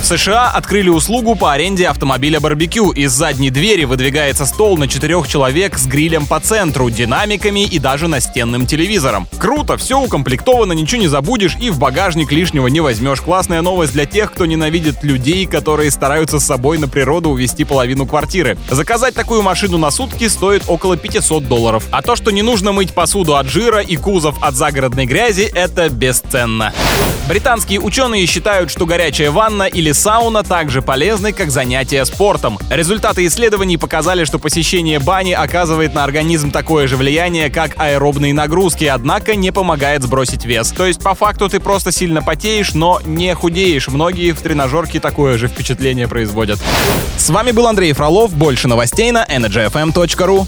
В США открыли услугу по аренде автомобиля барбекю. Из задней двери выдвигается стол на четырех человек с грилем по центру, динамиками и даже настенным телевизором. Круто, все укомплектовано, ничего не забудешь и в багажник лишнего не возьмешь. Классная новость для тех, кто ненавидит людей, которые стараются с собой на природу увезти половину квартиры. Заказать такую машину на сутки стоит около 500 долларов. А то, что не нужно мыть посуду от жира и кузов от загородной грязи, это бесценно. Британские ученые считают, что горячая ванна или сауна также полезны, как занятия спортом. Результаты исследований показали, что посещение бани оказывает на организм такое же влияние, как аэробные нагрузки, однако не помогает сбросить вес. То есть по факту ты просто сильно потеешь, но не худеешь. Многие в тренажерке такое же впечатление производят. С вами был Андрей Фролов. Больше новостей на energyfm.ru.